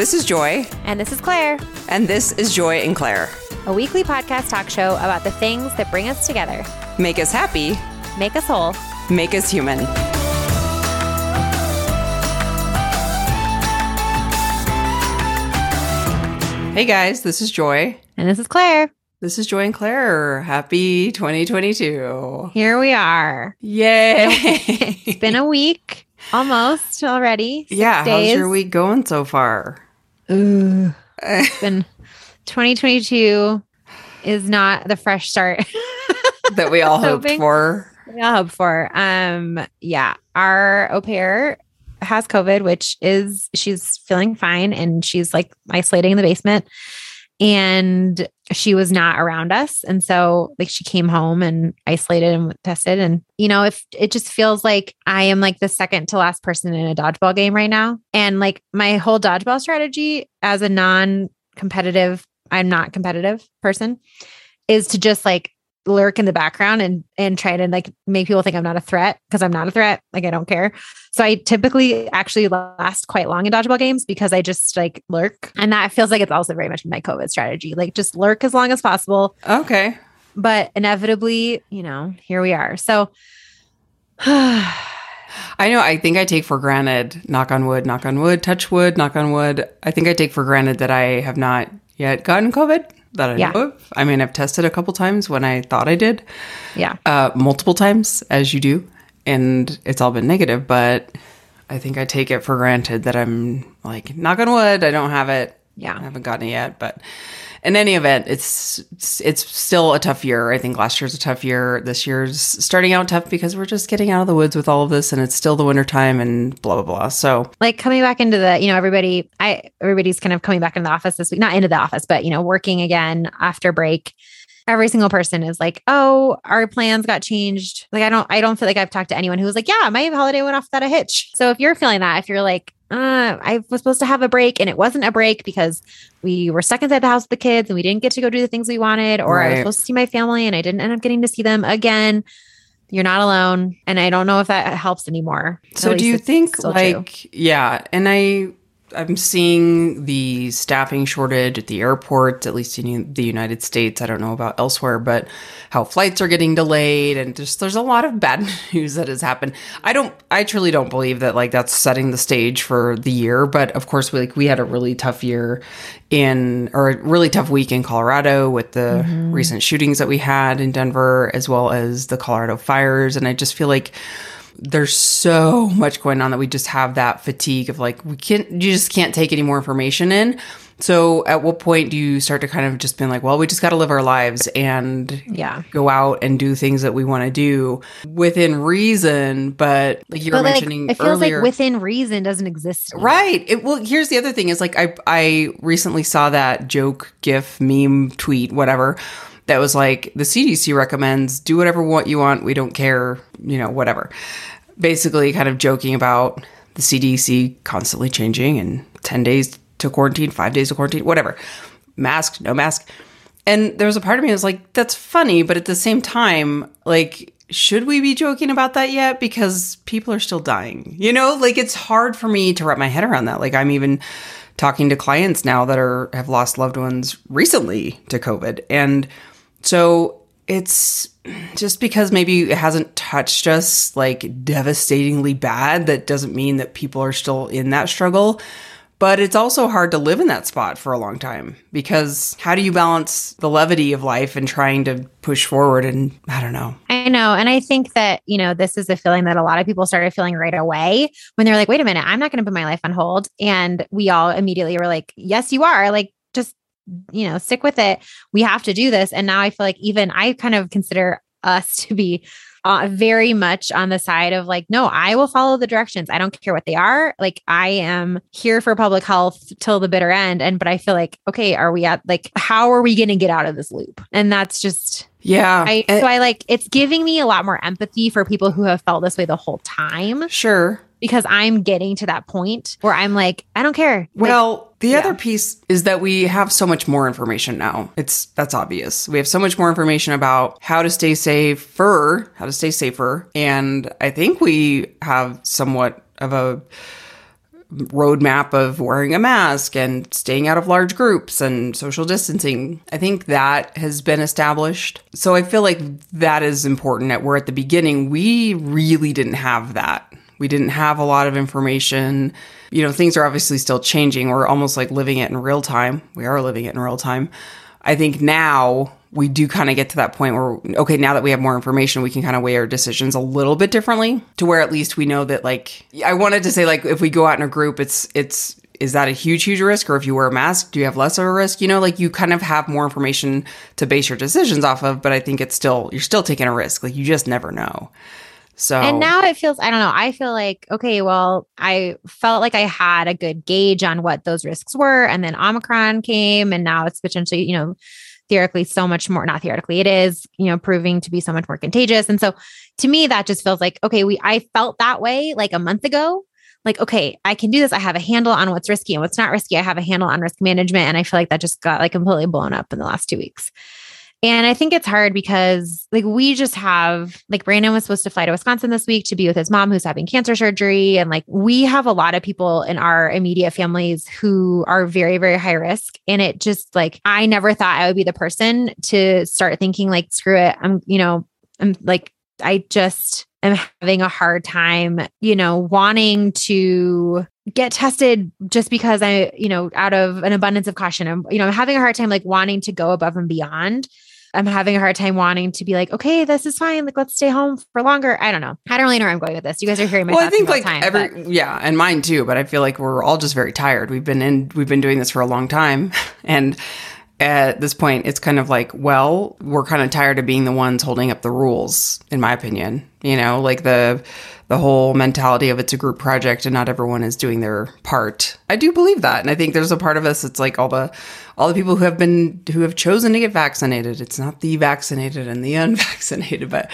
This is Joy, And this is Claire, and this is Joy and Claire. a weekly podcast talk show about the things that bring us together, Make us happy, make us whole. make us human. Hey guys, this is Joy. And this is Claire. This is Joy and Claire. Happy 2022. Here we are. Yay! It's been a week almost already. Yeah, days. how's your week going so far? Ooh. It's been 2022 is not the fresh start that we all hoped for. we all hope for. Um, yeah, our au pair has COVID, which is she's feeling fine and she's like isolating in the basement. And she was not around us. And so like she came home and isolated and tested. And you know, if it just feels like I am like the second to last person in a dodgeball game right now. And like my whole dodgeball strategy as a non-competitive, I'm not competitive person, is to just like lurk in the background and and try to like make people think I'm not a threat because I'm not a threat. Like I don't care. So I typically actually last quite long in dodgeball games because I just like lurk. And that feels like it's also very much my COVID strategy. Like just lurk as long as possible. Okay. But inevitably, you know, here we are. So I know. I think I take for granted, knock on wood, knock on wood, touch wood, knock on wood. I think I take for granted that I have not yet gotten COVID that I Yeah. know of. I mean, I've tested a couple times when I thought I did, yeah. uh, multiple times, as you do, and it's all been negative. But I think I take it for granted that I'm like, knock on wood, I don't have it. Yeah. I haven't gotten it yet, but in any event, it's it's, still a tough year. I think last year's a tough year. This year's starting out tough because we're just getting out of the woods with all of this, and it's still the winter time and blah blah blah. So like coming back into the you know everybody i everybody's kind of coming back into the office this week not into the office but you know working again after break every single person is like oh our plans got changed like i don't i don't feel like i've talked to anyone who was like yeah my holiday went off without a hitch so if you're feeling that if you're like uh, I was supposed to have a break and it wasn't a break because we were stuck inside the house with the kids and we didn't get to go do the things we wanted, or I was supposed to see my family and I didn't end up getting to see them again. You're not alone. And I don't know if that helps anymore. So do you think still true. like yeah, and I I'm seeing the staffing shortage at the airports, at least in the United States. I don't know about elsewhere, but how flights are getting delayed and just there's a lot of bad news that has happened. I don't I truly don't believe that like that's setting the stage for the year, but of course we like we had a really tough year in or a really tough week in Colorado with the mm-hmm. recent shootings that we had in Denver as well as the Colorado fires and I just feel like there's so much going on that we just have that fatigue of like we can't you just can't take any more information in so at what point do you start to kind of just being like well we just got to live our lives and Yeah. go out and do things that we want to do within reason but like you were But like, mentioning it feels earlier like within reason doesn't exist. anymore. Right. It, well, here's the other thing is like I I recently saw that joke, gif, meme, tweet, whatever, that was like the CDC recommends do whatever what you want. We don't care, you know, whatever. Basically, kind of joking about the CDC constantly changing and ten days to quarantine, five days to quarantine, whatever. Mask, no mask. And there was a part of me that was like, that's funny, but at the same time, like, should we be joking about that yet? Because people are still dying. You know, like it's hard for me to wrap my head around that. Like I'm even talking to clients now that are have lost loved ones recently to COVID. And so it's just because maybe it hasn't touched us like devastatingly bad, that doesn't mean that people are still in that struggle. But it's also hard to live in that spot for a long time because how do you balance the levity of life and trying to push forward? And I don't know. I know. And I think that, you know, this is a feeling that a lot of people started feeling right away when they're like, wait a minute, I'm not going to put my life on hold. And we all immediately were like, yes, you are. Like, you know, stick with it. We have to do this. And now I feel like even I kind of consider us to be uh, very much on the side of like, no, I will follow the directions. I don't care what they are. Like, I am here for public health till the bitter end. And, but I feel like, okay, are we at like, how are we going to get out of this loop? And that's just, Yeah. I and- so I like it's giving me a lot more empathy for people who have felt this way the whole time sure. Because I'm getting to that point where I'm like, I don't care. Like, Well, the yeah. other piece is that we have so much more information now. It's that's obvious. We have so much more information about how to stay safer, how to stay safer, and I think we have somewhat of a roadmap of wearing a mask and staying out of large groups and social distancing. I think that has been established. So I feel like that is important that we're at the beginning. We really didn't have that. We didn't have a lot of information. You know, things are obviously still changing. We're almost like living it in real time. We are living it in real time. I think now we do kind of get to that point where okay now that we have more information we can kind of weigh our decisions a little bit differently to where at least we know that like i wanted to say like if we go out in a group it's it's is that a huge huge risk or if you wear a mask do you have less of a risk you know like you kind of have more information to base your decisions off of but i think it's still you're still taking a risk like you just never know so And now it feels, I don't know, I feel like, okay, well, I felt like I had a good gauge on what those risks were. And then Omicron came, and now it's potentially, you know, theoretically so much more, not theoretically, it is, you know, proving to be so much more contagious. And so to me, that just feels like, okay, we, I felt that way like a month ago. Like, okay, I can do this. I have a handle on what's risky and what's not risky. I have a handle on risk management. And I feel like that just got like completely blown up in the last two weeks. And I think it's hard because, like, we just have, like, Brandon was supposed to fly to Wisconsin this week to be with his mom who's having cancer surgery. And, like, we have a lot of people in our immediate families who are very, very high risk. And it just, like, I never thought I would be the person to start thinking, like, screw it. I'm, you know, I'm like, I just am having a hard time, you know, wanting to get tested just because I, you know, out of an abundance of caution. I'm, you know, I'm having a hard time like wanting to go above and beyond. I'm having a hard time wanting to be like, okay, this is fine. Like, let's stay home for longer. I don't know. I don't really know where I'm going with this. You guys are hearing my well, I think like time, every but- yeah, and mine too. But I feel like we're all just very tired. We've been in we've been doing this for a long time, and at this point, it's kind of like, well, we're kind of tired of being the ones holding up the rules, in my opinion. You know, like the the whole mentality of it's a group project and not everyone is doing their part. I do believe that, and I think there's a part of us. It's like all the all the people who have been who have chosen to get vaccinated. It's not the vaccinated and the unvaccinated, but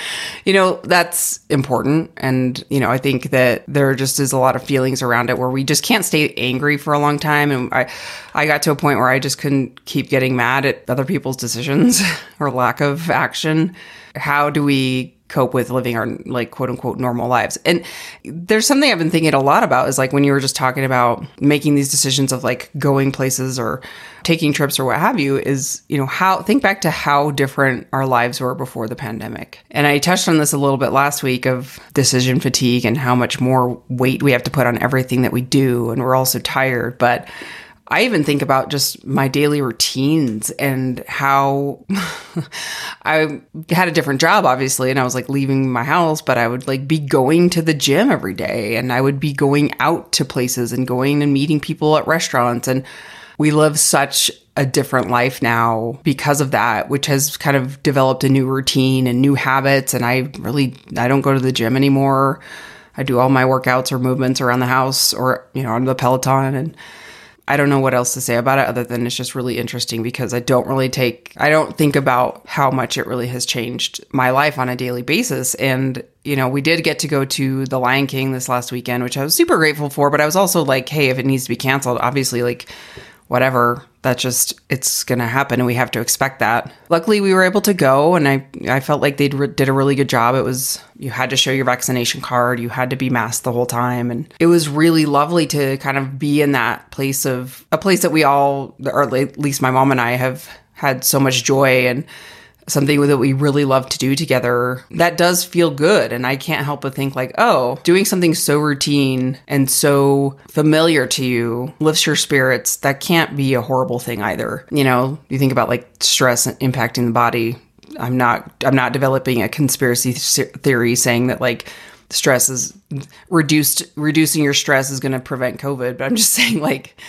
you know that's important. And you know, I think that there just is a lot of feelings around it where we just can't stay angry for a long time. And I I got to a point where I just couldn't keep getting mad at other people's decisions or lack of action. How do we cope with living our like quote unquote normal lives. And there's something I've been thinking a lot about is like when you were just talking about making these decisions of like going places or taking trips or what have you is, you know, how think back to how different our lives were before the pandemic. And I touched on this a little bit last week of decision fatigue and how much more weight we have to put on everything that we do and we're all so tired, but I even think about just my daily routines and how I had a different job, obviously, and I was like leaving my house, but I would like be going to the gym every day and I would be going out to places and going and meeting people at restaurants. And we live such a different life now because of that, which has kind of developed a new routine and new habits. And I really, I don't go to the gym anymore. I do all my workouts or movements around the house or, you know, on the Peloton and, I don't know what else to say about it other than it's just really interesting because I don't really take, I don't think about how much it really has changed my life on a daily basis. And, you know, we did get to go to The Lion King this last weekend, which I was super grateful for. But I was also like, hey, if it needs to be canceled, obviously, like, whatever that just it's gonna happen and we have to expect that. Luckily we were able to go and i i felt like they did a really good job. It was you had to show your vaccination card you had to be masked the whole time and it was really lovely to kind of be in that place of a place that we all or at least my mom and i have had so much joy and something that we really love to do together that does feel good. And i can't help but think like oh doing something so routine and so familiar to you lifts your spirits. That can't be a horrible thing either. You know you think about like stress impacting the body. I'm not i'm not developing a conspiracy theory saying that like stress is reduced reducing your stress is going to prevent covid but i'm just saying like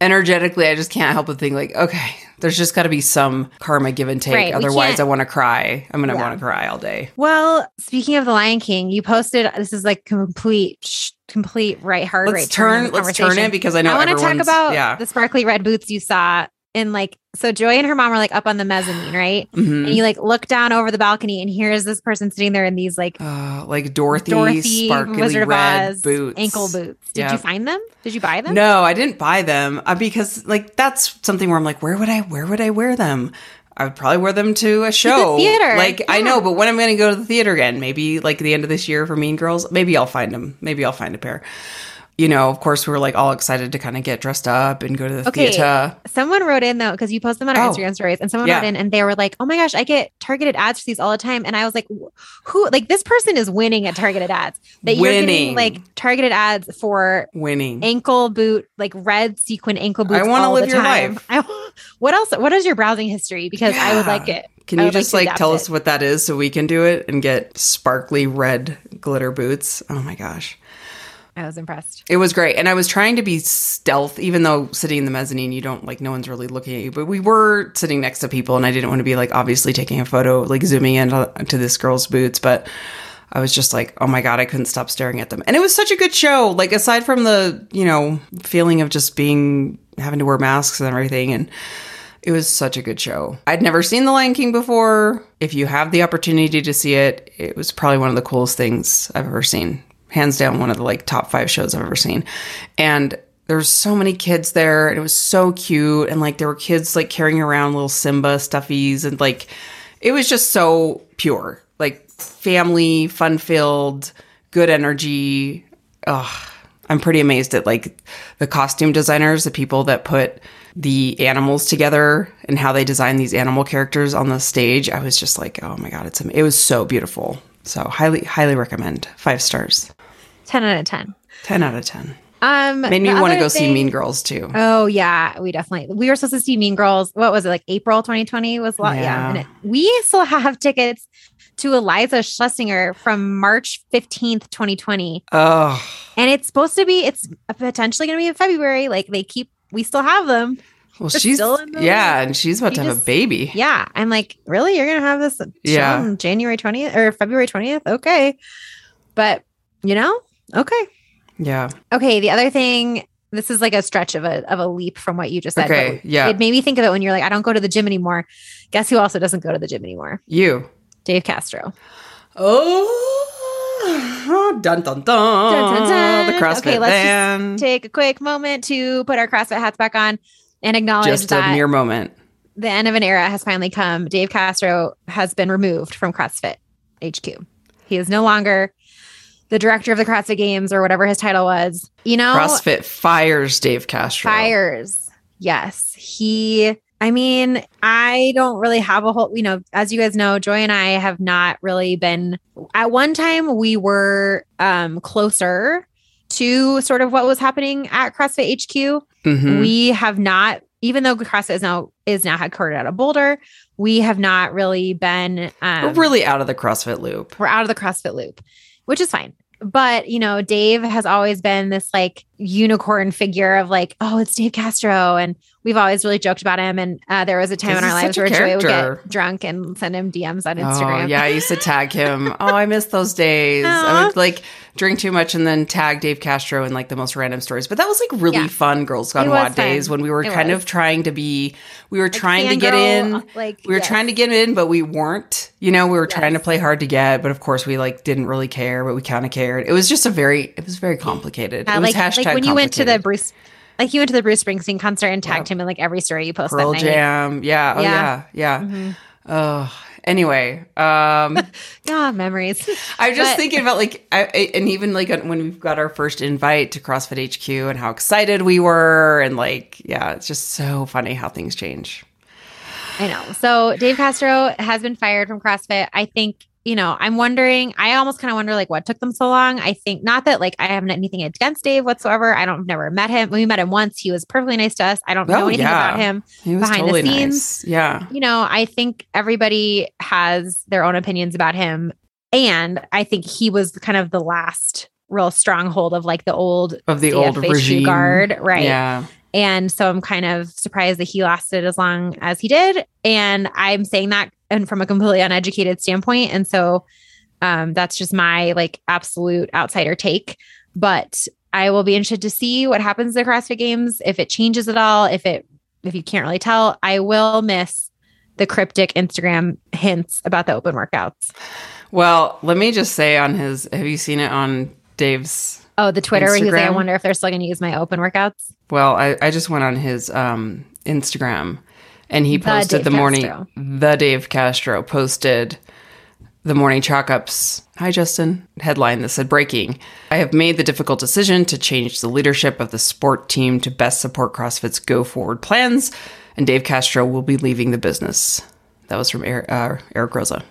energetically i just can't help but think like okay there's just got to be some karma give and take Right, otherwise i want to cry i'm gonna Yeah. want to cry all day Well, speaking of the Lion King, you posted this is like complete, sh- complete right hard. let's right turn in let's turn it because i know I want to talk about yeah the sparkly red boots you saw. And like, so Joy and her mom were like up on the mezzanine, right? Mhm. And you like look down over the balcony, and here's this person sitting there in these like Uh, like dorothy, Dorothy sparkly Wizard of red Oz boots ankle boots. Did Yeah. you find them? Did you buy them? No, I didn't buy them uh, because like that's something where I'm like, where would I where would I wear them? I would probably wear them to a show. theater. Like I know, but when I'm going to go to the theater again, maybe like the end of this year for Mean Girls, maybe I'll find them. Maybe I'll find a pair. You know, of course, we were like all excited to kind of get dressed up and go to the Okay. theater. Someone wrote in though, because you post them on our Oh. Instagram stories, and someone Yeah. wrote in and they were like, Oh my gosh, I get targeted ads for these all the time. And I was like, Who like this person is winning at targeted ads. That you're getting like targeted ads for Winning. ankle boot, like red sequin ankle boots. I wanna live your time. life. I, what else? What is your browsing history? Because I would like it. Can you would like just like, tell it. us what that is so we can do it and get sparkly red glitter boots? Oh my gosh. I was impressed. It was great. And I was trying to be stealth, even though sitting in the mezzanine, you don't like, no one's really looking at you. But we were sitting next to people, and I didn't want to be like obviously taking a photo, like zooming in to this girl's boots. But I was just like, oh my God, I couldn't stop staring at them. And it was such a good show. Like, aside from the, you know, feeling of just being, having to wear masks and everything. And, it was such a good show. I'd never seen The Lion King before. If you have the opportunity to see it, it was probably one of the coolest things I've ever seen. Hands down, one of the like top five shows I've ever seen. And there's so many kids there, and it was so cute. And like there were kids like carrying around little Simba stuffies, and like it was just so pure, like family, fun filled, good energy. Ugh, I'm pretty amazed at like the costume designers, the people that put the animals together and how they design these animal characters on the stage. I was just like, oh my god, it's am- it was so beautiful. So highly highly recommend. Five stars. 10 out of 10. 10 out of 10. Um, Made me want to go see Mean Girls too. Oh yeah, we definitely we were supposed to see Mean Girls. What was it like April 2020 was a lot, yeah. Yeah. and it, we still have tickets to Iliza Shlesinger from March 15th, 2020, Oh, and it's supposed to be it's potentially going to be in February. Like they keep we still have them. well, They're she's still in the- yeah, and she's about You to have a baby. Yeah, I'm like, really? You're going to have this Yeah. January 20th or February 20th? Okay, but you know, okay. Yeah. Okay, the other thing, this is like a stretch of a of a leap from what you just said. Okay. Yeah. It made me think of it when you're like, I don't go to the gym anymore. Guess who also doesn't go to the gym anymore? You. Dave Castro. Oh, dun dun dun. Dun, dun, dun. The CrossFit Okay, let's just. Take a quick moment to put our CrossFit hats back on and acknowledge Just a that mere moment. the end of an era has finally come. Dave Castro has been removed from CrossFit HQ. He is no longer the director of the CrossFit Games or whatever his title was. You know, CrossFit fires Dave Castro. fires. Yes. He, I mean, I don't really have a whole, you know, as you guys know, Joy and I have not really been, at one time, we were um, closer to sort of what was happening at CrossFit HQ. Mhm. We have not, even though CrossFit is now is now headquartered out of Boulder, we have not really been um, We're really out of the CrossFit loop. we're out of the CrossFit loop, which is fine. But you know, Dave has always been this like unicorn figure of like, oh, it's Dave Castro, and we've always really joked about him. And uh, there was a time in our lives where Joy would get drunk and send him DMs on Oh, Instagram. yeah, I used to tag him. oh, I miss those days. I would like drink too much and then tag Dave Castro in like the most random stories. But that was like really Yeah. fun Girls Gone Wild days when we were It kind was. of trying to be we were Like trying to get in. Like We were yes. trying to get in, but we weren't. You know, we were trying to play hard to get, but of course we like didn't really care, but we kind of cared. It was just a very it was very complicated. Uh, it was like hashtag when you went to the. Bruce, like you went to the Bruce Springsteen concert and tagged him in like every story you post Pearl that night. Jam. Yeah. Oh yeah. Yeah. Yeah. Mhm. Oh. Anyway, um Ah, memories. I'm just But- thinking about like, I, I- and even like when we've got our first invite to CrossFit HQ and how excited we were, and like, yeah, it's just so funny how things change. I know. So Dave Castro has been fired from CrossFit. I think, you know, I'm wondering, I almost kind of wonder like what took them so long. I think not that like I have not anything against Dave whatsoever. I don't never met him. We met him once. He was perfectly nice to us. I don't know Oh, anything yeah. about him. He was Behind the scenes. nice. Yeah, You know, I think everybody has their own opinions about him. And I think he was kind of the last real stronghold of like the old of the old regime. guard. Right. Yeah, And so I'm kind of surprised that he lasted as long as he did. And I'm saying that and from a completely uneducated standpoint. And so um, that's just my like absolute outsider take. But I will be interested to see what happens at CrossFit Games, if it changes at all, if it if you can't really tell. I will miss the cryptic Instagram hints about the open workouts. Well, let me just say on his. Have you seen it on Dave's? Oh, the Twitter where he was like, I wonder if they're still going to use my open workouts. Well, I, I just went on his um, Instagram, and he posted Dave the morning. Castro. The Dave Castro posted the Morning Chalk Up's Hi, Justin. Headline that said breaking. I have made the difficult decision to change the leadership of the sport team to best support CrossFit's go forward plans, and Dave Castro will be leaving the business. That was from Eric, uh, Eric Roza.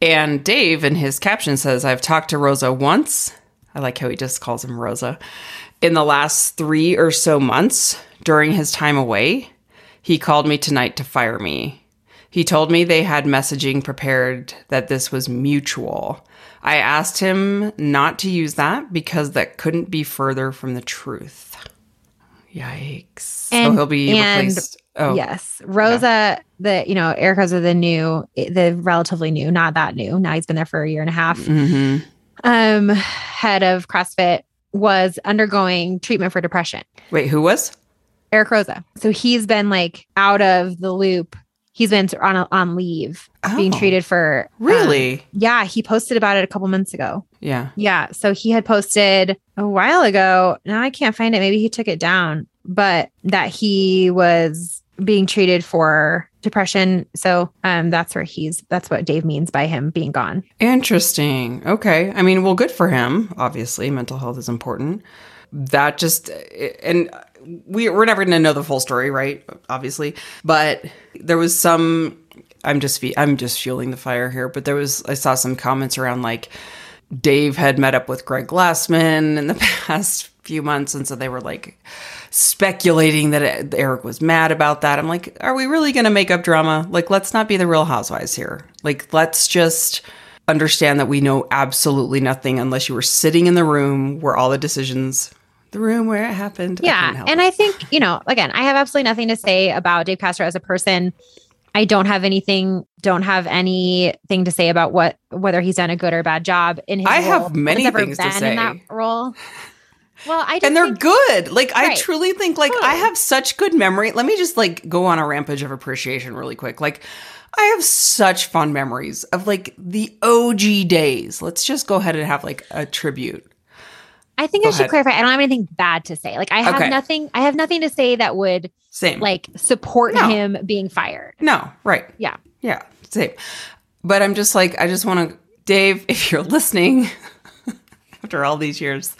And Dave, in his caption, says, I've talked to Roza once. I like how he just calls him Roza. In the last three or so months during his time away, he called me tonight to fire me. He told me they had messaging prepared that this was mutual. I asked him not to use that because that couldn't be further from the truth. Yikes. so he'll be and- replaced. Oh, Yes. Roza, the, you know, Eric Roza, the new, the relatively new, not that new. Now he's been there for a year and a half. hmm Um, head of CrossFit was undergoing treatment for depression. Wait, who was? Eric Roza. So he's been like out of the loop. He's been on a, on leave, being Oh, treated for um, Really? yeah, he posted about it a couple months ago. yeah. Yeah. So he had posted a while ago. Now I can't find it. Maybe he took it down, but that he was being treated for depression. So um that's where he's that's what Dave means by him being gone. Interesting. Okay. I mean, well, good for him. Obviously, mental health is important. That just, and we, we're never going to know the full story, right? Obviously. But there was some, I'm just, I'm just fueling the fire here, but there was, I saw some comments around like Dave had met up with Greg Glassman in the past few months. And so they were like speculating that Eric was mad about that. I'm like, are we really going to make up drama? Like, let's not be the real housewives here. Like, let's just understand that we know absolutely nothing unless you were sitting in the room where all the decisions, the room where it happened. Yeah. help And it. I think, you know, again, I have absolutely nothing to say about Dave Castro as a person. I don't have anything, don't have anything to say about what whether he's done a good or bad job in his I role. have many things to say. in that role. Well, I and they're think- good. Like I truly think like I have such good memory. Let me just like go on a rampage of appreciation really quick. Like I have such fond memories of like the OG days. Let's just go ahead and have like a tribute. I think Go I should ahead. clarify. I don't have anything bad to say. Like I have Okay. nothing. I have nothing to say that would Same. like support No. him being fired. no, right. Yeah. Yeah, same. But I'm just like, I just want to, Dave, if you're listening after all these years,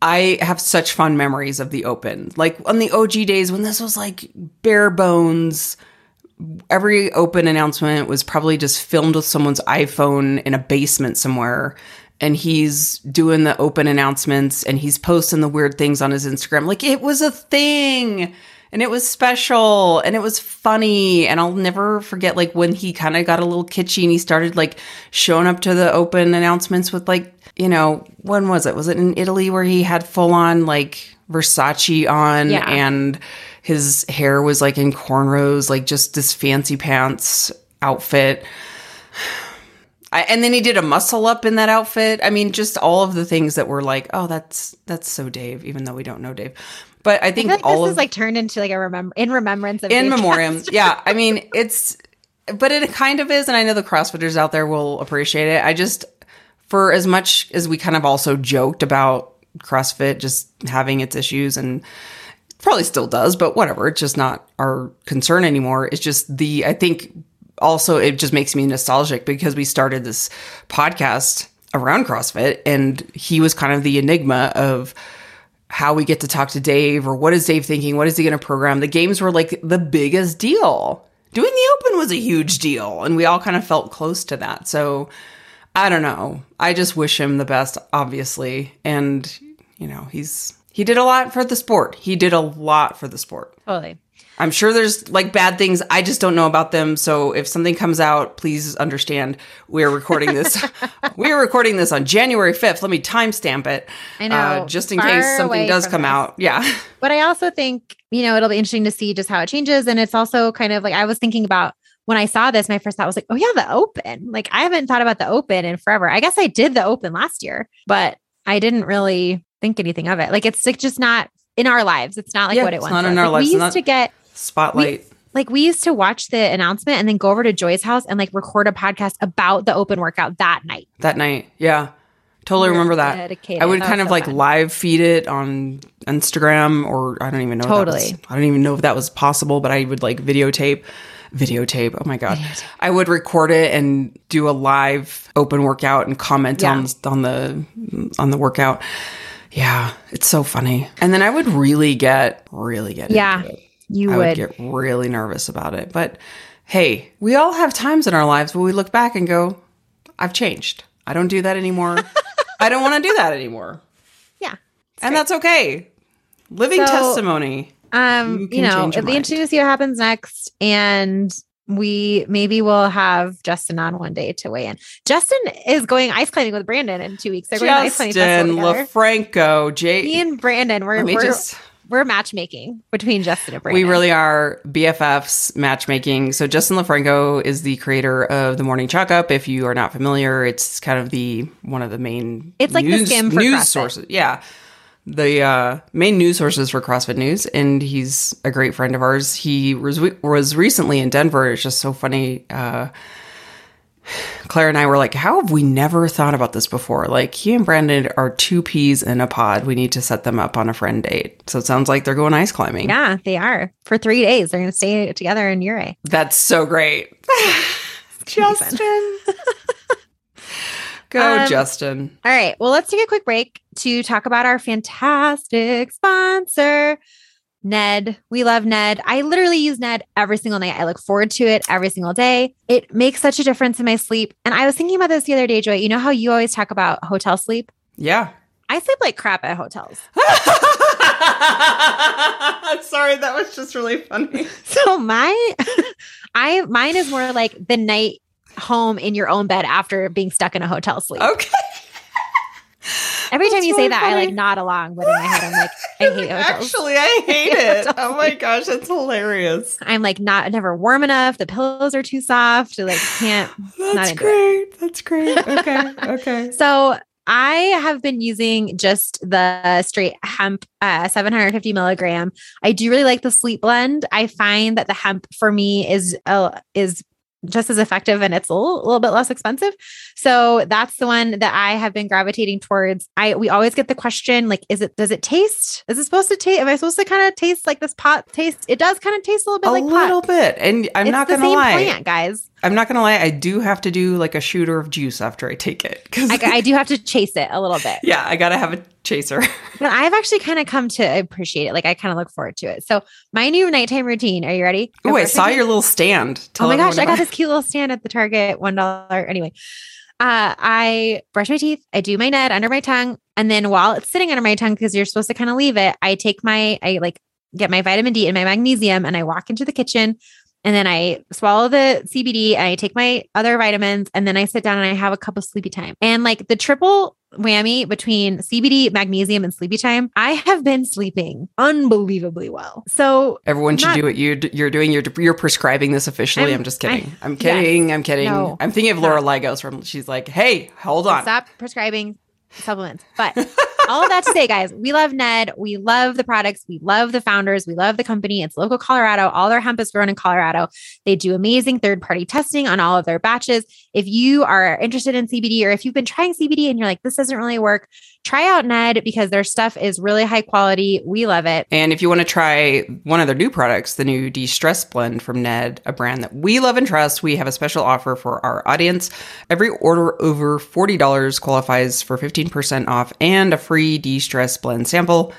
I have such fond memories of the open. Like on the OG days when this was like bare bones. Every open announcement was probably just filmed with someone's iPhone in a basement somewhere. And he's doing the open announcements and he's posting the weird things on his Instagram. Like it was a thing and it was special and it was funny and i'll never forget like when he kind of got a little kitschy and he started like showing up to the open announcements with like you know when was it was it in italy where he had full on like versace on Yeah. and his hair was like in cornrows like just this fancy pants outfit I, and then he did a muscle up in that outfit. I mean, just all of the things that were like, oh, that's that's so Dave, even though we don't know Dave. But I I think feel like all this of is like turned into like a remember in remembrance of in Dave memoriam. Yeah, I mean, it's, but it kind of is, and I know the CrossFitters out there will appreciate it. I just, for as much as we kind of also joked about CrossFit just having its issues and probably still does, but whatever, it's just not our concern anymore. It's just the, I think also it just makes me nostalgic because we started this podcast around CrossFit and he was kind of the enigma of how we get to talk to Dave or what is Dave thinking? What is he going to program? The games were like the biggest deal. Doing the open was a huge deal and we all kind of felt close to that. So I don't know. I just wish him the best, obviously. And, you know, he's, he did a lot for the sport. He did a lot for the sport. Totally. I'm sure there's like bad things. I just don't know about them. So if something comes out, please understand we're recording this. we're recording this on January 5th. Let me timestamp it. I know. Uh, just in case something does come this. out. Yeah. But I also think, you know, it'll be interesting to see just how it changes. And it's also kind of like I was thinking about when I saw this, my first thought was like, oh, yeah, the open. Like I haven't thought about the open in forever. I guess I did the open last year, but I didn't really think anything of it. Like it's like just not in our lives. It's not like Yeah, what it it's not in was. our Like, lives. We used not- to get Spotlight. like we used to watch the announcement and then go over to Joy's house and like record a podcast about the open workout that night. that night. Yeah. Totally We're remember that. dedicated. I would That kind of so like fun. live feed it on Instagram or I don't even know. if that was- Totally. I don't even know if that was possible, but I would like videotape videotape. Oh my god. I would record it and do a live open workout and comment Yeah. on on the on the workout. Yeah, it's so funny. And then I would really get really get Yeah, into it. You I would. would get really nervous about it. But hey, we all have times in our lives where we look back and go, I've changed. I don't do that anymore. I don't want to do that anymore. yeah. and that's okay. Living So- testimony. Um, You you, know, it'll be interesting to see what happens next. And we maybe will have Justin on one day to weigh in. Justin is going ice climbing with Brandon in two weeks. They're going to ice climbing Justin. LoFranco, Me Jay. and Brandon, we're me we're, just. We're matchmaking between Justin and Brandon. We really are BFFs matchmaking. So Justin LoFranco is the creator of the Morning Chalk Up. If you are not familiar, it's kind of the one of the main It's like the news, skim for news sources. Yeah. The uh, main news sources for CrossFit News, and he's a great friend of ours. He was was recently in Denver. It's just so funny. Uh, Claire and I were like, "How have we never thought about this before?" Like he and Brandon are two peas in a pod. We need to set them up on a friend date. So it sounds like they're going ice climbing. Yeah, they are for three days. They're going to stay together in Ouray. That's so great. gonna be fun. Justin. Go, Um, Justin. All right. Well, let's take a quick break to talk about our fantastic sponsor, Ned. We love Ned. I literally use Ned every single night. I look forward to it every single day. It makes such a difference in my sleep. And I was thinking about this the other day, Joy. You know how you always talk about hotel sleep? Yeah. I sleep like crap at hotels. Sorry, that was just really funny. So my I mine is more like the night home in your own bed after being stuck in a hotel sleep. Okay. Every time you say that, I like nod along, but in my head I'm like, I hate hotels. Actually, I hate it. Oh my gosh, that's hilarious. I'm like not never warm enough. The pillows are too soft. Like can't. That's great. That's great. Okay. Okay. So I have been using just the straight hemp uh, 750 milligram. I do really like the sleep blend. I find that the hemp for me is uh, is just as effective and it's a little, little bit less expensive. So that's the one that I have been gravitating towards. I we always get the question like, is it does it taste? Is it supposed to taste? Am I supposed to kind of taste like this pot taste? It does kind of taste a little bit a like a little pot. bit. And I'm it's not gonna same lie. plant, guys. I'm not gonna lie. I do have to do like a shooter of juice after I take it. 'Cause- I, I do have to chase it a little bit. yeah, I gotta have a chaser. But I've actually kind of come to appreciate it. Like I kind of look forward to it. So my new nighttime routine. Are you ready? Oh, I saw your little stand. Oh my gosh, I got this cute little stand at the Target, one dollar. Anyway, uh, I brush my teeth. I do my Ned under my tongue, and then while it's sitting under my tongue, because you're supposed to kind of leave it, I take my I like get my vitamin D and my magnesium, and I walk into the kitchen. And then I swallow the CBD and I take my other vitamins and then I sit down and I have a cup of sleepy time. And like the triple whammy between CBD, magnesium, and sleepy time, I have been sleeping unbelievably well. So Everyone should Not- do what you you're doing. You're you're prescribing this officially. I'm, I'm- just kidding. I- I'm kidding. I'm kidding. No. I'm thinking of Laura Ligos from. She's like, hey, hold on. stop prescribing supplements. But all of that to say, guys, we love Ned. We love the products. We love the founders. We love the company. It's local Colorado. All their hemp is grown in Colorado. They do amazing third party testing on all of their batches. If you are interested in CBD or if you've been trying CBD and you're like, this doesn't really work, try out Ned because their stuff is really high quality. We love it. And if you want to try one of their new products, the new de-stress blend from Ned, a brand that we love and trust, we have a special offer for our audience. Every order over $40 qualifies for 15% off and a free de-stress blend sample.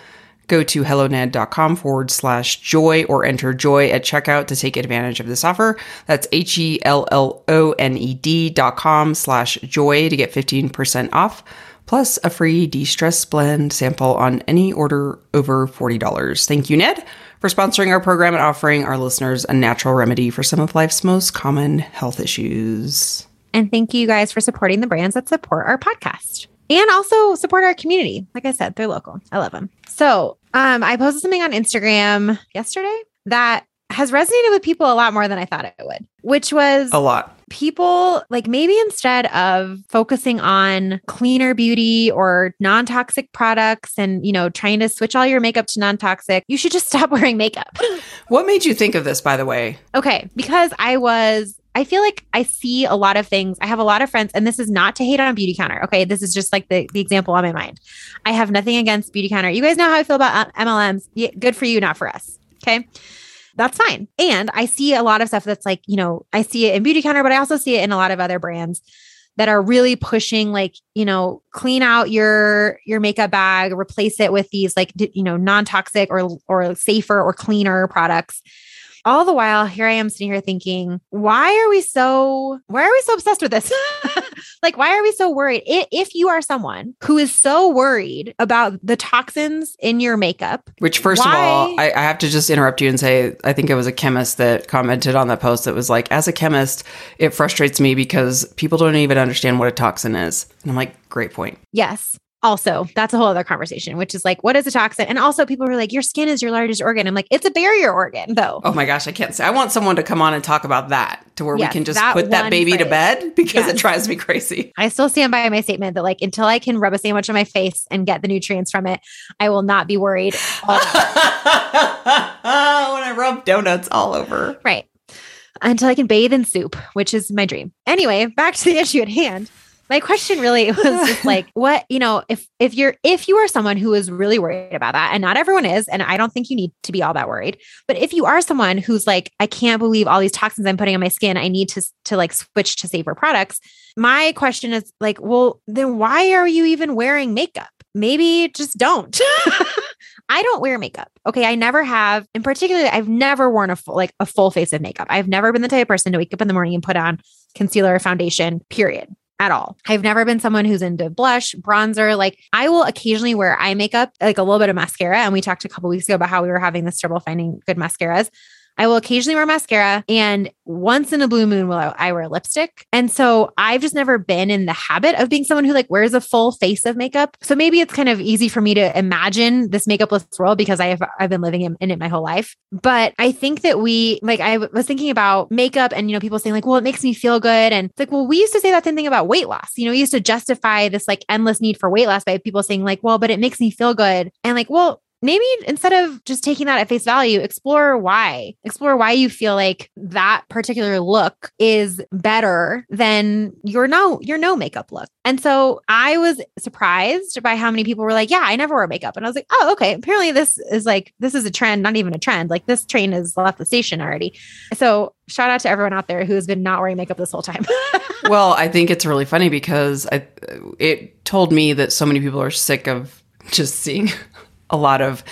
Go to helloned.com forward slash joy or enter joy at checkout to take advantage of this offer. That's H E L L O N E D dot com slash joy to get 15% off plus a free de-stress blend sample on any order over $40. Thank you, Ned, for sponsoring our program and offering our listeners a natural remedy for some of life's most common health issues. And thank you guys for supporting the brands that support our podcast and also support our community. Like I said, they're local. I love them. So um, I posted something on Instagram yesterday that has resonated with people a lot more than I thought it would, which was A lot. People like maybe instead of focusing on cleaner beauty or non-toxic products and you know trying to switch all your makeup to non-toxic you should just stop wearing makeup What made you think of this, by the way? Okay, because I was I feel like I see a lot of things. I have a lot of friends, and this is not to hate on Beauty Counter. Okay, this is just like the, the example on my mind. I have nothing against Beauty Counter. You guys know how I feel about uh, MLMs. Yeah, good for you, not for us. Okay. That's fine. And I see a lot of stuff that's like, you know, I see it in Beauty Counter, but I also see it in a lot of other brands that are really pushing like you know clean out your your makeup bag replace it with these like you know non-toxic or or safer or cleaner products all the while here i am sitting here thinking why are we so why are we so obsessed with this like why are we so worried? If you are someone who is so worried about the toxins in your makeup which first why? of all I, I have to just interrupt you and say i think it was a chemist that commented on that post that was like as a chemist it frustrates me because people don't even understand what a toxin is. And i'm like great point. Yes also that's a whole other conversation which is like what is a toxin? And also people are like your skin is your largest organ. I'm like it's a barrier organ though. Oh my gosh i can't say i want someone to come on and talk about that to where yes, we can just that put that baby phrase. to bed because yes. it drives me crazy. I still stand by my statement that like until i can rub a sandwich on my face and get the nutrients from it i will not be worried when i rub donuts all over. Right. Until i can bathe in soup which is my dream. Anyway back to the issue at hand my question really was just like what you know if if you're if you are someone who is really worried about that and not everyone is and i don't think you need to be all that worried but if you are someone who's like i can't believe all these toxins i'm putting on my skin i need to to like switch to safer products my question is like well then why are you even wearing makeup maybe just don't I don't wear makeup. Okay. I never have, in particular, I've never worn a full, like a full face of makeup. I've never been the type of person to wake up in the morning and put on concealer or foundation, period at all. I've never been someone who's into blush, bronzer. Like I will occasionally wear eye makeup, like a little bit of mascara. And we talked a couple weeks ago about how we were having this trouble finding good mascaras. I will occasionally wear mascara and once in a blue moon will I, wear lipstick. And so I've just never been in the habit of being someone who like wears a full face of makeup. So maybe it's kind of easy for me to imagine this makeupless world because I have I've been living in, in it my whole life. But I think that we like I was thinking about makeup and you know people saying like, well, it makes me feel good. And it's like, well, we used to say that same thing about weight loss. You know, we used to justify this like endless need for weight loss by people saying like, well, but it makes me feel good. And like, well, maybe instead of just taking that at face value, explore why. Explore why you feel like that particular look is better than your no your no makeup look. And so I was surprised by how many people were like, "Yeah, I never wear makeup." And I was like, "Oh, okay. Apparently this is like this is a trend, not even a trend. Like this train has left the station already." So, shout out to everyone out there who has been not wearing makeup this whole time. well, I think it's really funny because I it told me that so many people are sick of just seeing a lot of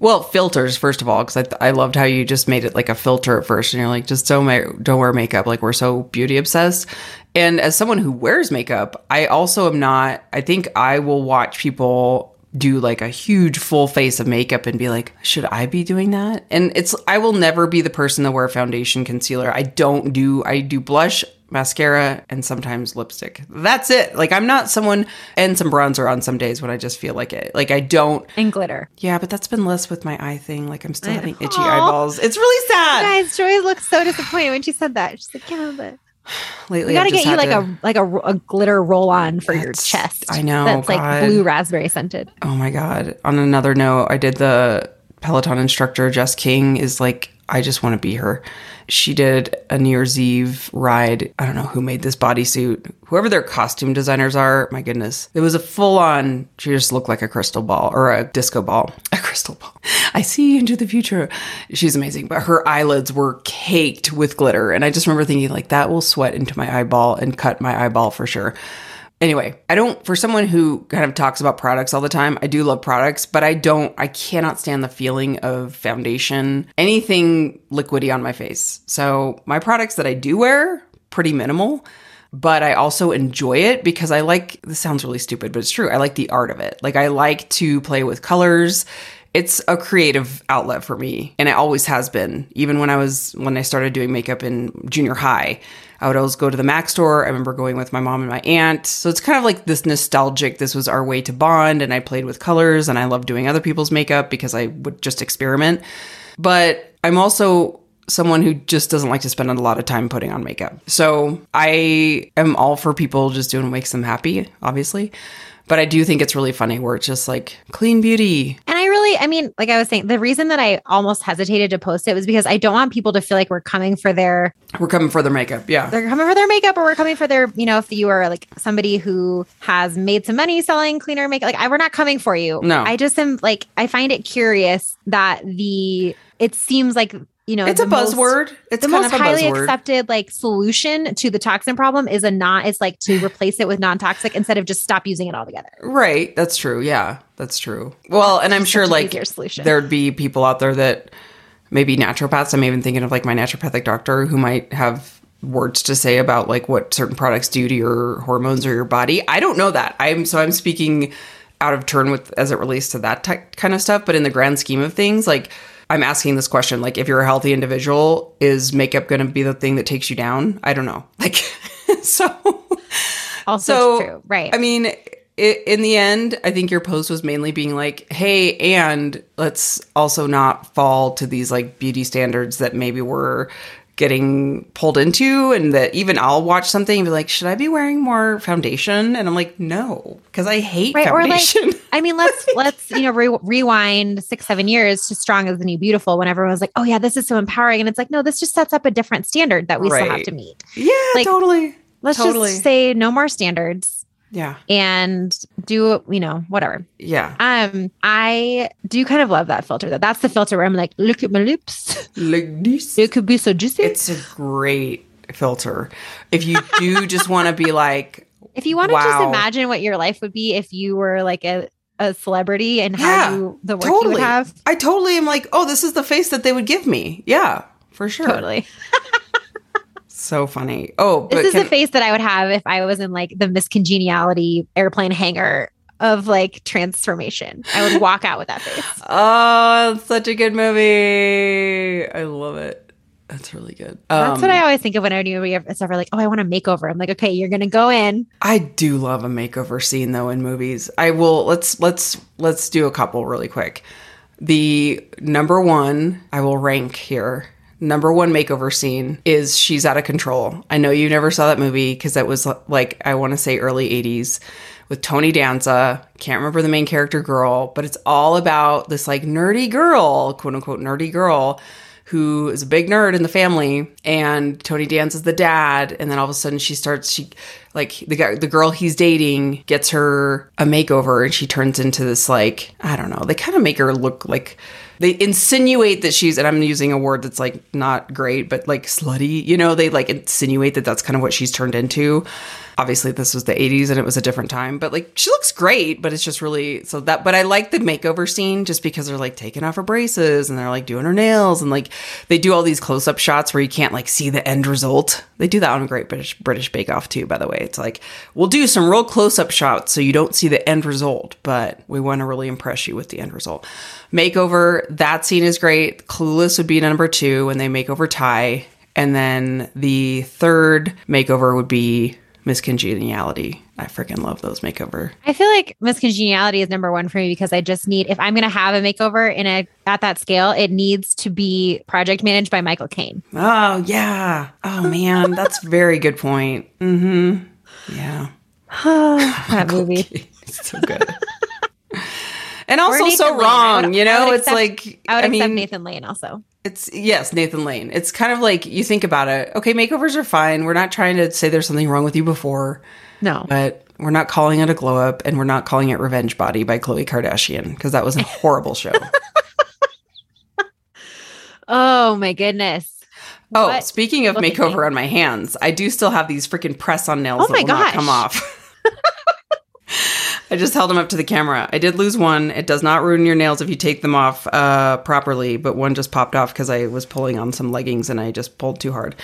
well filters first of all because I, I loved how you just made it like a filter at first and you're like just don't ma- don't wear makeup like we're so beauty obsessed. And as someone who wears makeup i also am not i think i will watch people do like a huge full face of makeup and be like should i be doing that? And it's i will never be the person to wear foundation concealer. I don't do i do blush mascara, and sometimes lipstick. That's it. Like I'm not someone and some bronzer on some days when I just feel like it. Like I don't and glitter. Yeah, but that's been less with my eye thing. Like I'm still having itchy eyeballs. It's really sad. Guys, Joy looked so disappointed when she said that. She's like, "Can't help it." Lately, we got to get you like to, a like a, a glitter roll on for your chest. I know that's God. like blue raspberry scented. Oh my god! On another note, I did the Peloton instructor Jess King is like I just want to be her. She did a New Year's Eve ride. I don't know who made this bodysuit. Whoever their costume designers are, my goodness. It was a full on, she just looked like a crystal ball or a disco ball. A crystal ball. I see into the future. She's amazing. But her eyelids were caked with glitter. And I just remember thinking, like, that will sweat into my eyeball and cut my eyeball for sure. Anyway, I don't, for someone who kind of talks about products all the time, I do love products, but I don't, I cannot stand the feeling of foundation, anything liquidy on my face. So my products that I do wear, pretty minimal, but I also enjoy it because I like, this sounds really stupid, but it's true. I like the art of it. Like I like to play with colors it's a creative outlet for me and it always has been even when i was when i started doing makeup in junior high I would always go to the Mac store. I remember going with my mom and my aunt. So it's kind of like this nostalgic, this was our way to bond. And I played with colors and I love doing other people's makeup because I would just experiment. But I'm also someone who just doesn't like to spend a lot of time putting on makeup. So I am all for people just doing what makes them happy, obviously. But I do think it's really funny where it's just like clean beauty. And really, I mean, like I was saying, the reason that I almost hesitated to post it was because I don't want people to feel like we're coming for their. We're coming for their makeup. Yeah. They're coming for their makeup or we're coming for their, you know, if you are like somebody who has made some money selling cleaner makeup, like I, we're not coming for you. No. I just am like, I find it curious that the, it seems like you know, It's a most- buzzword. It's the kind most of a highly buzzword. accepted like solution to the toxin problem is a not it's like to replace it with non-toxic instead of just stop using it altogether. Right. That's true. Yeah, that's true. Well, and I'm sure like there'd be people out there that maybe naturopaths. I'm even thinking of like my naturopathic doctor who might have words to say about like what certain products do to your hormones or your body. I don't know that. I'm so I'm speaking out of turn with as it relates to that ty- kind of stuff. But in the grand scheme of things, like I'm asking this question: like, if you're a healthy individual, is makeup going to be the thing that takes you down? I don't know. Like, so Also so true, right? I mean, i in the end, I think your post was mainly being like, "Hey, and let's also not fall to these like beauty standards that maybe we're getting pulled into, and that even I'll watch something and be like, should I be wearing more foundation?" And I'm like, "No," because I hate right or like foundation. i mean let's let's you know re- rewind six seven years to strong as the new beautiful when everyone was like oh yeah this is so empowering and it's like no this just sets up a different standard that we still have to meet yeah, like, totally. let's Totally. just say no more standards Yeah, and do you know whatever yeah. um i do kind of love that filter though that's the filter where i'm like look at my lips Like this. it could be so juicy It's a great filter. If you do just want to be like, if you want to just imagine what your life would be if you were like a, a celebrity and how you the work you would have I totally am like, oh, this is the face that they would give me. Yeah, for sure. totally So funny. Oh, but This is can- the face that I would have if I was in like the Miss Congeniality airplane hangar of like transformation. I would walk out with that face. oh, such a good movie. I love it. That's really good. That's Um, what I always think of when I do it's ever like, oh, I want a makeover. I'm like, okay, you're gonna go in. I do love a makeover scene though in movies. I will let's let's let's do a couple really quick. The number one I will rank here. Number one makeover scene is she's out of control. I know you never saw that movie because that was like I want to say early '80s with Tony Danza. Can't remember the main character girl, but it's all about this like nerdy girl, quote unquote nerdy girl, who is a big nerd in the family and Tony Danza's the dad and then all of a sudden she starts she like the guy the girl he's dating gets her a makeover and she turns into this like I don't know they kind of make her look like they insinuate that she's and I'm using a word that's like not great but like slutty you know they like insinuate that that's kind of what she's turned into obviously this was the 80s and it was a different time but like she looks great but it's just really so that but i like the makeover scene just because they're like taking off her braces and they're like doing her nails and like they do all these close-up shots where you can't like see the end result. They do that on great british british bake off too by the way. It's like we'll do some real close-up shots so you don't see the end result but we want to really impress you with the end result. Makeover that scene is great. Clueless would be number two when they make over Tai and then the third makeover would be Miss Congeniality. I freaking love those makeover. I feel like Miss Congeniality is number one for me because I just need if I'm gonna have a makeover in a at that scale, it needs to be project managed by Michael Caine. Oh yeah. Oh man, that's a very good point. Mm-hmm. Yeah. that movie. It's so good. and also so Lane. Wrong. would- you know, it's accept- like I would I accept mean, Nathan Lane also. It's yes, Nathan Lane. It's kind of like you think about it. Okay, makeovers are fine. We're not trying to say there's something wrong with you before, No. but we're not calling it a glow up and we're not calling it Revenge Body by Khloe Kardashian because that was a horrible show. Oh my goodness. Oh, What? speaking of Look makeover on my hands, I do still have these freaking press on nails Oh that my will not come off. I just held them up to the camera. I did lose one. It does not ruin your nails if you take them off uh, properly, but one just popped off because I was pulling on some leggings and I just pulled too hard.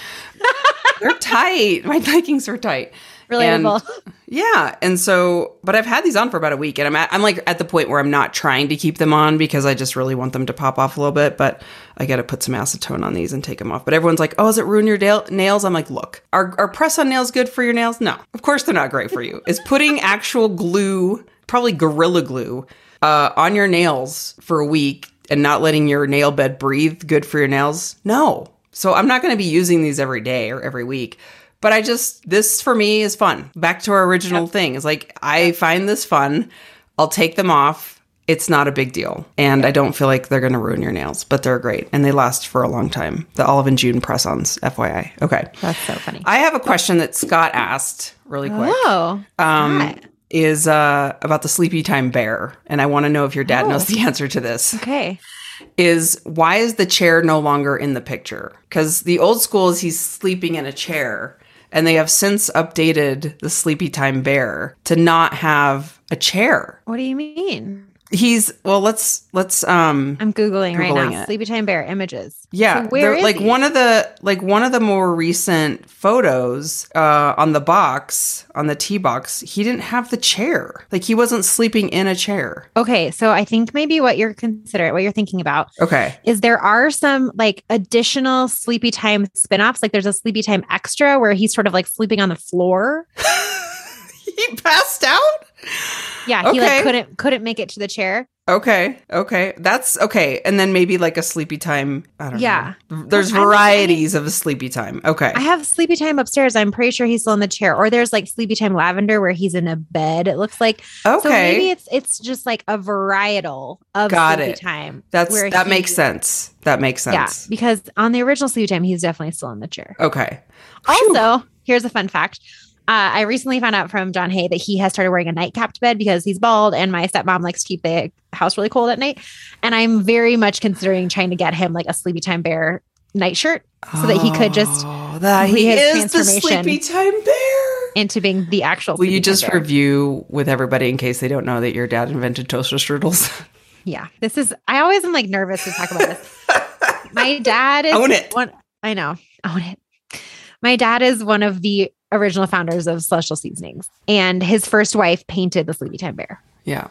They're tight. My leggings are tight. Relatable. Yeah, and so, but I've had these on for about a week, and I'm at, I'm like at the point where I'm not trying to keep them on because I just really want them to pop off a little bit. But I got to put some acetone on these and take them off. But everyone's like, "Oh, does it ruin your da- nails?" I'm like, "Look, are are press on nails good for your nails? No, of course they're not great for you. Is putting actual glue, probably gorilla glue, uh, on your nails for a week and not letting your nail bed breathe good for your nails? No. So I'm not going to be using these every day or every week. But I just, this for me is fun. Back to our original thing is like, I find this fun. I'll take them off. It's not a big deal. And I don't feel like they're going to ruin your nails, but they're great. And they last for a long time. The Olive and June press ons, FYI. Okay. That's so funny. I have a question that Scott asked really quick. Oh. Um, Scott. is uh, about the sleepy time bear. And I want to know if your dad Oh. knows the answer to this. Okay. is why is the chair no longer in the picture? Because the old school is he's sleeping in a chair, and they have since updated the Sleepy Time Bear to not have a chair. What do you mean? He's well. Let's let's um. I'm googling, right now. it. Sleepy Time Bear images. Yeah, So where like he? one of the like one of the more recent photos uh, on the box on the T box. He didn't have the chair. Like he wasn't sleeping in a chair. Okay, so I think maybe what you're considering, what you're thinking about, Okay. is there are some like additional Sleepy Time spin-offs. Like there's a Sleepy Time extra where he's sort of like sleeping on the floor. he passed out. Yeah, he Okay. like couldn't couldn't make it to the chair. Okay. Okay. That's okay. And then maybe like a sleepy time. I don't Yeah. know. There's I mean, I- varieties of a sleepy time. Okay. I have Sleepy Time upstairs. I'm pretty sure he's still in the chair. Or there's like Sleepy Time Lavender where he's in a bed. It looks like okay. so maybe it's it's just like a varietal of Got Sleepy it. Time. That's where that he- makes sense. That makes sense. Yeah, because on the original Sleepy Time, he's definitely still in the chair. Okay. Also, here's a fun fact. Uh, I recently found out from John Hay that he has started wearing a nightcap to bed because he's bald, and my stepmom likes to keep the house really cold at night. And I'm very much considering trying to get him like a Sleepy Time Bear nightshirt so that he could just Oh, that he complete his is the transformation. sleepy time bear. into being the actual. Will you Sleepy Time just Bear. review with everybody in case they don't know that your dad invented toaster strudels? Yeah, this is. I always am like nervous to talk about this. My dad is Own it. One, I know. Own it. My dad is one of the original founders of Celestial Seasonings, and his first wife painted the Sleepy Time Bear. yeah.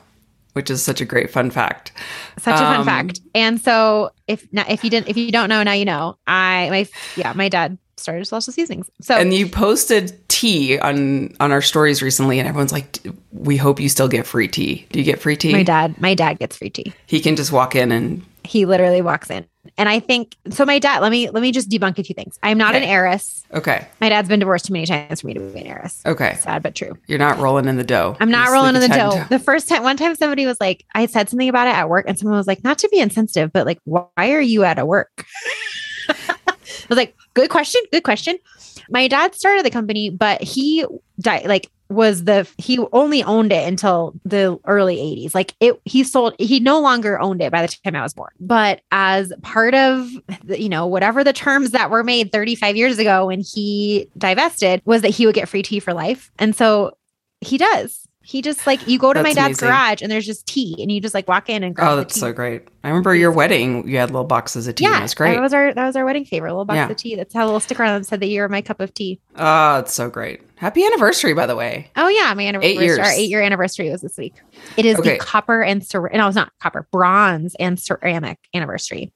Which is such a great fun fact. Such a fun Um, fact. And so, if if you didn't, if you don't know, now you know. I my yeah, my dad started Celestial Seasonings. So And you posted tea on on our stories recently, and everyone's like, "We hope you still get free tea. Do you get free tea?" my dad, my dad gets free tea. He can just walk in and He literally walks in, and I think so. My dad. Let me let me just debunk a few things. I'm not an heiress. okay, My dad's been divorced too many times for me to be an heiress. okay. Sad but true. You're not rolling in the dough. I'm not You're rolling in the time dough. The first time, one time somebody was like, I said something about it at work, and someone was like, not to be insensitive, but like, why are you at a work? I was like, good question, good question. My dad started the company, but he died like was the he only owned it until the early 80s. Like it he sold he no longer owned it by the time I was born. But as part of the, you know whatever the terms that were made 35 years ago when he divested was that he would get free tea for life. And so he does. He just like you go to my dad's amazing. garage and there's just tea and you just like walk in and grab Oh, that's so great. I remember your wedding. You had little boxes of tea. yeah, was great. That was our that was our wedding favorite, a little box Yeah. of tea. That's how a little sticker on it said that you're my cup of tea. oh, it's so great. Happy anniversary, by the way. Oh yeah, my anniversary. Eight years. Our eight year anniversary was this week. It is Okay. the copper and cer- no, it's not copper, bronze and ceramic anniversary.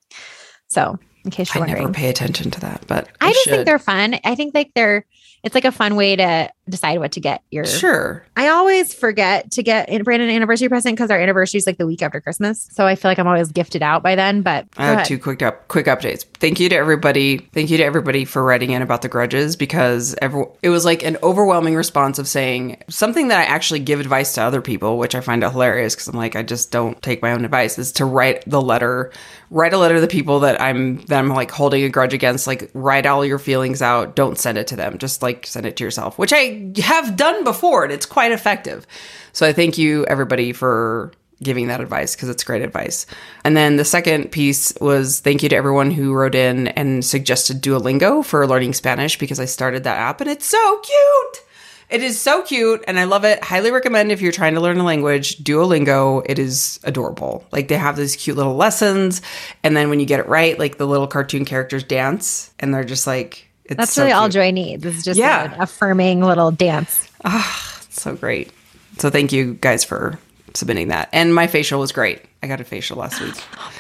So, in case you're never wondering, pay attention to that, but I just should. think they're fun. I think like they're it's like a fun way to decide what to get your. sure. I always forget to get Brandon an anniversary present because our anniversary is like the week after Christmas. So I feel like I'm always gifted out by then. But I have ahead. two quick up quick updates. Thank you to everybody. Thank you to everybody for writing in about the grudges because every, it was like an overwhelming response of saying something that I actually give advice to other people, which I find it hilarious because I'm like I just don't take my own advice. Is to write the letter, write a letter to the people that I'm that I'm like holding a grudge against. Like write all your feelings out. Don't send it to them. Just like send it to yourself, which I have done before, and it's quite effective. So I thank you everybody for giving that advice because it's great advice. And then the second piece was thank you to everyone who wrote in and suggested Duolingo for learning Spanish because I started that app and it's so cute. It is so cute and I love it. Highly recommend if you're trying to learn a language, Duolingo. It is adorable. Like they have these cute little lessons and then when you get it right, like the little cartoon characters dance and they're just like it's That's so really all. Joy needs. Is just Yeah. an affirming little dance. Ah, so great. So thank you guys for submitting that. And my facial was great. I got a facial last week. Oh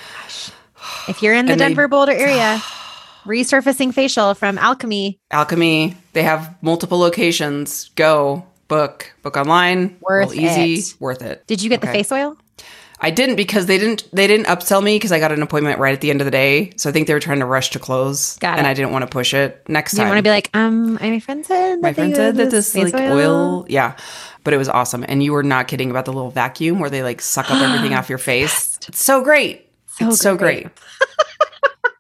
If you're in the And they- Denver Boulder area, resurfacing facial from Alchemy. Alchemy, they have multiple locations. Go book, book online. Worth easy, it. worth it. Did you get the face oil? I didn't because they didn't they didn't upsell me because I got an appointment right at the end of the day. So I think they were trying to rush to close. Got and. I didn't want to push it. Next you time. want to be like, um, my friend said my friend said that this like oil. yeah. But it was awesome. And you were not kidding about the little vacuum where they like suck up everything off your face. It's so great. So it's so great.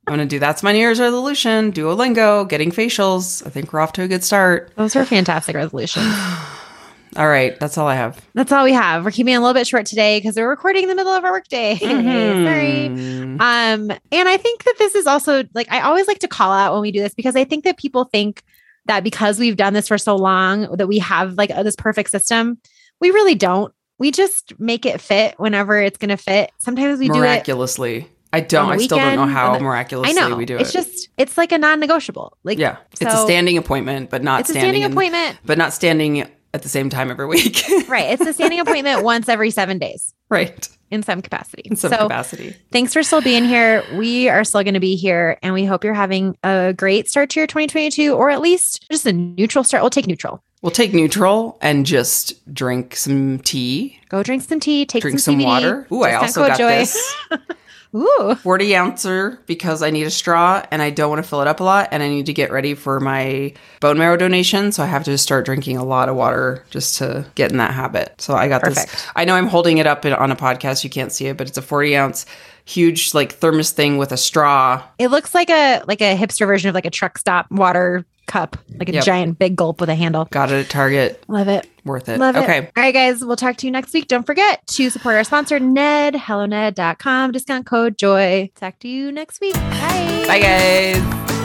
I'm gonna do that's my New Year's resolution. Duolingo, getting facials. I think we're off to a good start. Those were fantastic resolutions. All right. That's all I have. That's all we have. We're keeping it a little bit short today because we're recording in the middle of our workday. Sorry. Mhm. Um, and I think that this is also like I always like to call out when we do this because I think that people think that because we've done this for so long that we have like this perfect system. We really don't. We just make it fit whenever it's going to fit. Sometimes we do it. Miraculously. I don't. I still don't know how the- miraculously I know. we do it's it. It's just it's like a non-negotiable. Like yeah. it's a standing appointment, but not it's a standing standing in- appointment. but not standing at the same time every week. right. It's a standing appointment once every seven days right. in some capacity. In some so capacity. thanks for still being here. We are still going to be here and we hope you're having a great start to your 2022 or at least just a neutral start. We'll take neutral. We'll take neutral and just drink some tea, Go drink some tea, take drink some, some water. Ooh, I also got Joy. this Ooh. 40 ouncer because I need a straw and I don't want to fill it up a lot and I need to get ready for my bone marrow donation. So I have to start drinking a lot of water just to get in that habit. So I got Perfect. this. I know I'm holding it up in- on a podcast. You can't see it, but it's a 40 ounce huge like thermos thing with a straw. It looks like a like a hipster version of like a truck stop water cup, like a Yep. giant big gulp with a handle. Got it at Target. Love it. Worth it. Love it. okay. All right, guys. We'll talk to you next week. Don't forget to support our sponsor, Ned, helloned.com, discount code JOY. Talk to you next week. Bye. Bye, guys.